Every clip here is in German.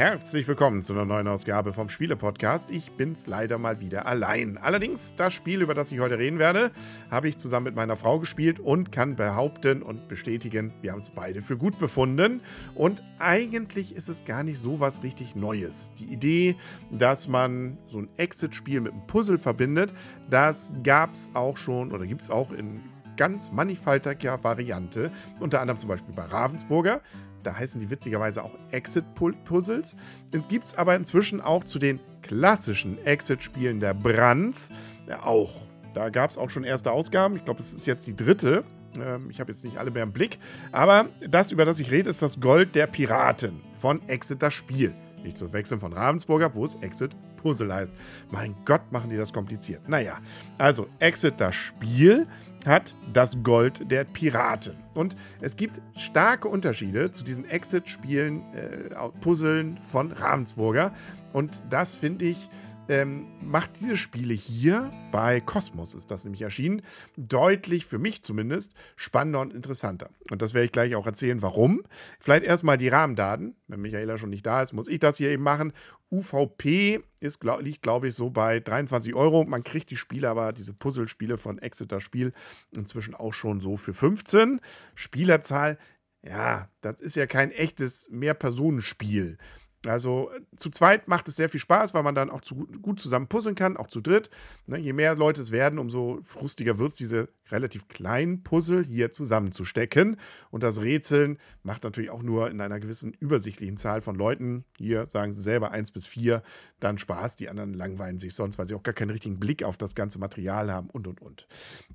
Herzlich willkommen zu einer neuen Ausgabe vom Spiele-Podcast. Ich bin's leider mal wieder allein. Allerdings, das Spiel, über das ich heute reden werde, habe ich zusammen mit meiner Frau gespielt und kann behaupten und bestätigen, wir haben es beide für gut befunden. Und eigentlich ist es gar nicht so was richtig Neues. Die Idee, dass man so ein Exit-Spiel mit einem Puzzle verbindet, das gab es auch schon oder gibt es auch in ganz mannigfaltiger Variante. Unter anderem zum Beispiel bei Ravensburger. Da heißen die witzigerweise auch Exit-Puzzles. Es gibt es aber inzwischen auch zu den klassischen Exit-Spielen der Brands ja, auch. Da gab es auch schon erste Ausgaben. Ich glaube, es ist jetzt die dritte. Ähm, ich habe jetzt nicht alle mehr im Blick. Aber das, über das ich rede, ist das Gold der Piraten von Exit das Spiel. Nicht zu wechseln von Ravensburger, wo es Exit Puzzle heißt. Mein Gott, machen die das kompliziert. Naja, also Exit das Spiel hat das Gold der Piraten. Und es gibt starke Unterschiede zu diesen Exit-Spielen, äh, Puzzeln von Ravensburger. Und das finde ich ähm, macht diese Spiele hier, bei Cosmos ist das nämlich erschienen, deutlich, für mich zumindest, spannender und interessanter. Und das werde ich gleich auch erzählen, warum. Vielleicht erstmal die Rahmendaten. Wenn Michaela schon nicht da ist, muss ich das hier eben machen. UVP ist, glaub, liegt, glaube ich, so bei 23 Euro. Man kriegt die Spiele aber, diese Puzzlespiele von Exeter Spiel, inzwischen auch schon so für 15. Spielerzahl, ja, das ist ja kein echtes Mehrpersonenspiel. Also zu zweit macht es sehr viel Spaß, weil man dann auch zu, gut zusammen puzzeln kann, auch zu dritt. Ne, je mehr Leute es werden, umso frustiger wird es, diese relativ kleinen Puzzle hier zusammenzustecken. Und das Rätseln macht natürlich auch nur in einer gewissen übersichtlichen Zahl von Leuten, hier sagen sie selber eins bis vier, dann Spaß. Die anderen langweilen sich sonst, weil sie auch gar keinen richtigen Blick auf das ganze Material haben und und und.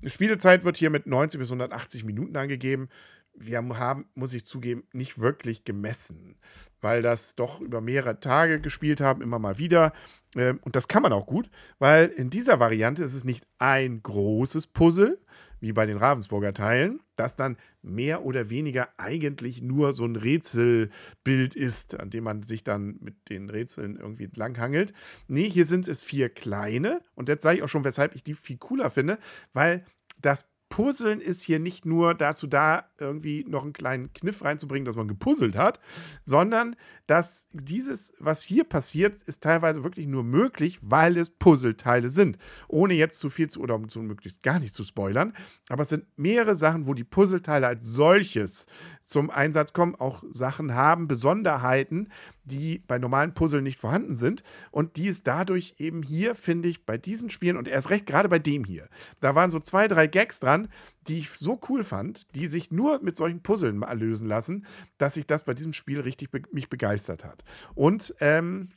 Die Spielezeit wird hier mit 90 bis 180 Minuten angegeben wir haben, muss ich zugeben, nicht wirklich gemessen, weil das doch über mehrere Tage gespielt haben, immer mal wieder. Ähm, und das kann man auch gut, weil in dieser Variante ist es nicht ein großes Puzzle, wie bei den Ravensburger Teilen, das dann mehr oder weniger eigentlich nur so ein Rätselbild ist, an dem man sich dann mit den Rätseln irgendwie entlanghangelt. Nee, hier sind es vier kleine und jetzt sage ich auch schon, weshalb ich die viel cooler finde, weil das Puzzeln ist hier nicht nur dazu da, irgendwie noch einen kleinen Kniff reinzubringen, dass man gepuzzelt hat, sondern dass dieses, was hier passiert, ist teilweise wirklich nur möglich, weil es Puzzleteile sind. Ohne jetzt zu viel zu oder um zu möglichst gar nicht zu spoilern. Aber es sind mehrere Sachen, wo die Puzzleteile als solches zum Einsatz kommen, auch Sachen haben, Besonderheiten, die bei normalen Puzzlen nicht vorhanden sind und die es dadurch eben hier, finde ich, bei diesen Spielen und erst recht gerade bei dem hier, da waren so zwei, drei Gags dran, die ich so cool fand, die sich nur mit solchen Puzzeln lösen lassen, dass sich das bei diesem Spiel richtig be mich begeistert hat. Und ähm,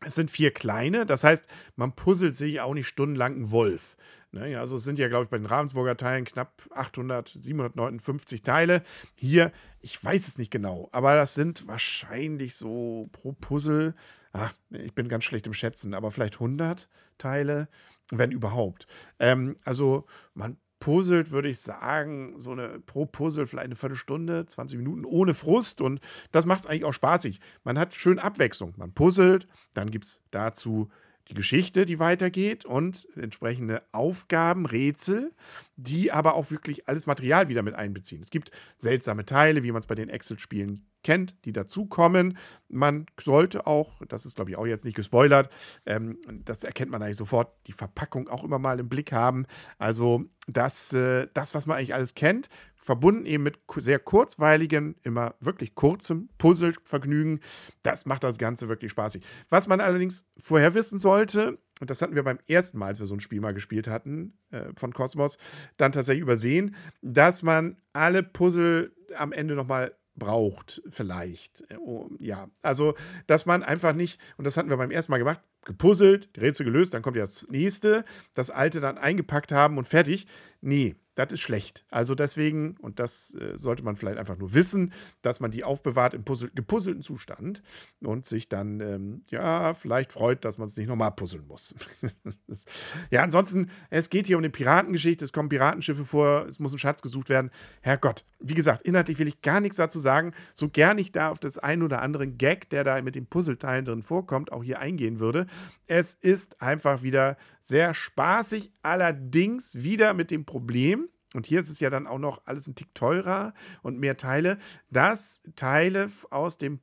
es sind vier kleine, das heißt, man puzzelt sich auch nicht stundenlang einen Wolf. Ne, also es sind ja, glaube ich, bei den Ravensburger Teilen knapp 800, 759 Teile. Hier, ich weiß es nicht genau, aber das sind wahrscheinlich so pro Puzzle, ach, ich bin ganz schlecht im Schätzen, aber vielleicht 100 Teile, wenn überhaupt. Ähm, also man puzzelt, würde ich sagen, so eine pro Puzzle vielleicht eine Viertelstunde, 20 Minuten ohne Frust und das macht es eigentlich auch spaßig. Man hat schön Abwechslung. Man puzzelt, dann gibt es dazu die Geschichte, die weitergeht und entsprechende Aufgaben, Rätsel, die aber auch wirklich alles Material wieder mit einbeziehen. Es gibt seltsame Teile, wie man es bei den Excel-Spielen kennt, die dazukommen. Man sollte auch, das ist glaube ich auch jetzt nicht gespoilert, ähm, das erkennt man eigentlich sofort, die Verpackung auch immer mal im Blick haben. Also das, äh, das was man eigentlich alles kennt, verbunden eben mit sehr kurzweiligen, immer wirklich kurzem Puzzlevergnügen. Das macht das Ganze wirklich spaßig. Was man allerdings vorher wissen sollte, und das hatten wir beim ersten Mal, als wir so ein Spiel mal gespielt hatten äh, von Cosmos, dann tatsächlich übersehen, dass man alle Puzzle am Ende nochmal braucht, vielleicht. Äh, oh, ja, also, dass man einfach nicht, und das hatten wir beim ersten Mal gemacht, gepuzzelt, Rätsel gelöst, dann kommt ja das nächste, das alte dann eingepackt haben und fertig. Nee, das ist schlecht. Also deswegen, und das äh, sollte man vielleicht einfach nur wissen, dass man die aufbewahrt im Puzzle, gepuzzelten Zustand und sich dann, ähm, ja, vielleicht freut, dass man es nicht nochmal puzzeln muss. ja, ansonsten, es geht hier um eine Piratengeschichte, es kommen Piratenschiffe vor, es muss ein Schatz gesucht werden. Herrgott, wie gesagt, inhaltlich will ich gar nichts dazu sagen, so gern ich da auf das ein oder andere Gag, der da mit den Puzzleteilen drin vorkommt, auch hier eingehen würde. Es ist einfach wieder Sehr spaßig, allerdings wieder mit dem Problem, und hier ist es ja dann auch noch alles ein Tick teurer und mehr Teile, dass Teile aus dem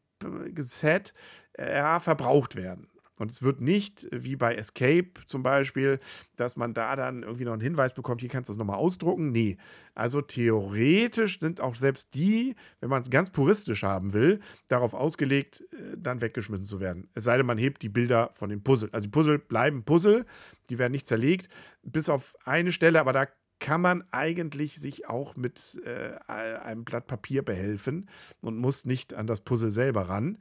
Set äh, verbraucht werden. Und es wird nicht, wie bei Escape zum Beispiel, dass man da dann irgendwie noch einen Hinweis bekommt, hier kannst du das nochmal ausdrucken. Nee. Also theoretisch sind auch selbst die, wenn man es ganz puristisch haben will, darauf ausgelegt, äh, dann weggeschmissen zu werden. Es sei denn, man hebt die Bilder von dem Puzzle. Also die Puzzle bleiben Puzzle, die werden nicht zerlegt, bis auf eine Stelle, aber da kann man eigentlich sich auch mit äh, einem Blatt Papier behelfen und muss nicht an das Puzzle selber ran.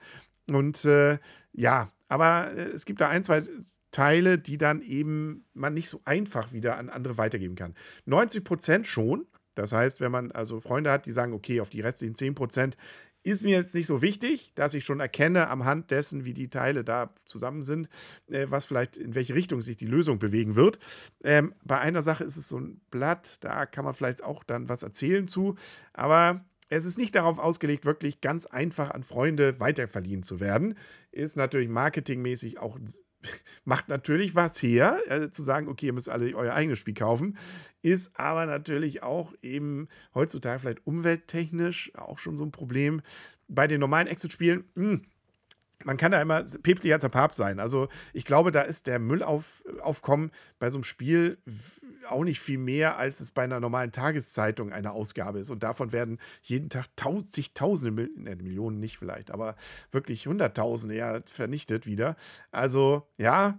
Und äh, ja, aber äh, es gibt da ein, zwei Teile, die dann eben man nicht so einfach wieder an andere weitergeben kann. 90 Prozent schon. Das heißt, wenn man also Freunde hat, die sagen, okay, auf die restlichen 10 Prozent ist mir jetzt nicht so wichtig, dass ich schon erkenne am Hand dessen, wie die Teile da zusammen sind, äh, was vielleicht in welche Richtung sich die Lösung bewegen wird. Ähm, bei einer Sache ist es so ein Blatt, da kann man vielleicht auch dann was erzählen zu, aber es ist nicht darauf ausgelegt, wirklich ganz einfach an Freunde weiterverliehen zu werden. Ist natürlich marketingmäßig auch macht natürlich was her, äh, zu sagen, okay, ihr müsst alle euer eigenes Spiel kaufen, ist aber natürlich auch eben heutzutage vielleicht umwelttechnisch auch schon so ein Problem. Bei den normalen Exit-Spielen, hm, man kann da immer päpstlicher als der Papst sein. Also ich glaube, da ist der Müllaufkommen bei so einem Spiel auch nicht viel mehr, als es bei einer normalen Tageszeitung eine Ausgabe ist. Und davon werden jeden Tag zigtausende, ne, Millionen nicht vielleicht, aber wirklich Hunderttausende ja vernichtet wieder. Also ja,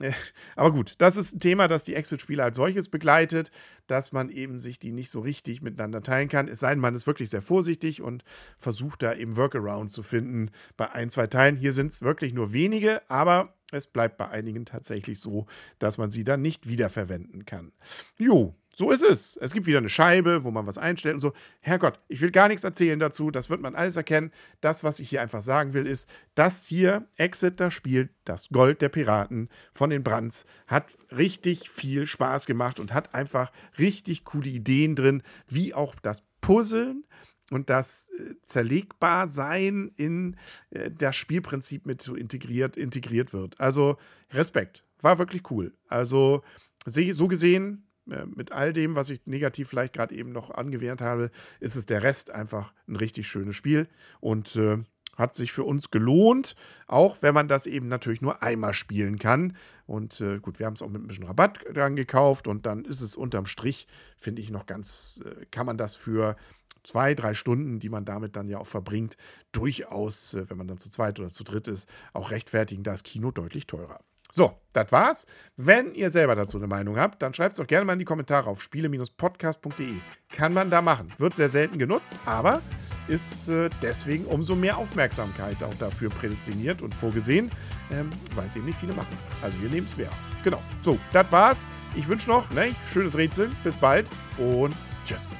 aber gut, das ist ein Thema, das die Exit-Spiele als solches begleitet, dass man eben sich die nicht so richtig miteinander teilen kann. Es sei denn, man ist wirklich sehr vorsichtig und versucht da eben Workaround zu finden bei ein, zwei Teilen. Hier sind es wirklich nur wenige, aber es bleibt bei einigen tatsächlich so, dass man sie dann nicht wiederverwenden kann. Jo, so ist es. Es gibt wieder eine Scheibe, wo man was einstellt und so. Herrgott, ich will gar nichts erzählen dazu. Das wird man alles erkennen. Das, was ich hier einfach sagen will, ist, dass hier Exit das Spiel, das Gold der Piraten von den Brands, hat richtig viel Spaß gemacht und hat einfach richtig coole Ideen drin, wie auch das Puzzeln und das äh, Zerlegbarsein in äh, das Spielprinzip mit integriert, integriert wird. Also Respekt. War wirklich cool. Also so gesehen, mit all dem, was ich negativ vielleicht gerade eben noch angewähnt habe, ist es der Rest einfach ein richtig schönes Spiel und äh, hat sich für uns gelohnt, auch wenn man das eben natürlich nur einmal spielen kann. Und äh, gut, wir haben es auch mit ein bisschen Rabatt dran gekauft und dann ist es unterm Strich, finde ich noch ganz, äh, kann man das für zwei, drei Stunden, die man damit dann ja auch verbringt, durchaus, äh, wenn man dann zu zweit oder zu dritt ist, auch rechtfertigen. Da ist Kino deutlich teurer. So, das war's. Wenn ihr selber dazu eine Meinung habt, dann schreibt es doch gerne mal in die Kommentare auf spiele-podcast.de. Kann man da machen. Wird sehr selten genutzt, aber ist äh, deswegen umso mehr Aufmerksamkeit auch dafür prädestiniert und vorgesehen, ähm, weil es eben nicht viele machen. Also wir nehmen es mehr. Genau. So, das war's. Ich wünsche noch ne, schönes Rätsel. Bis bald und tschüss.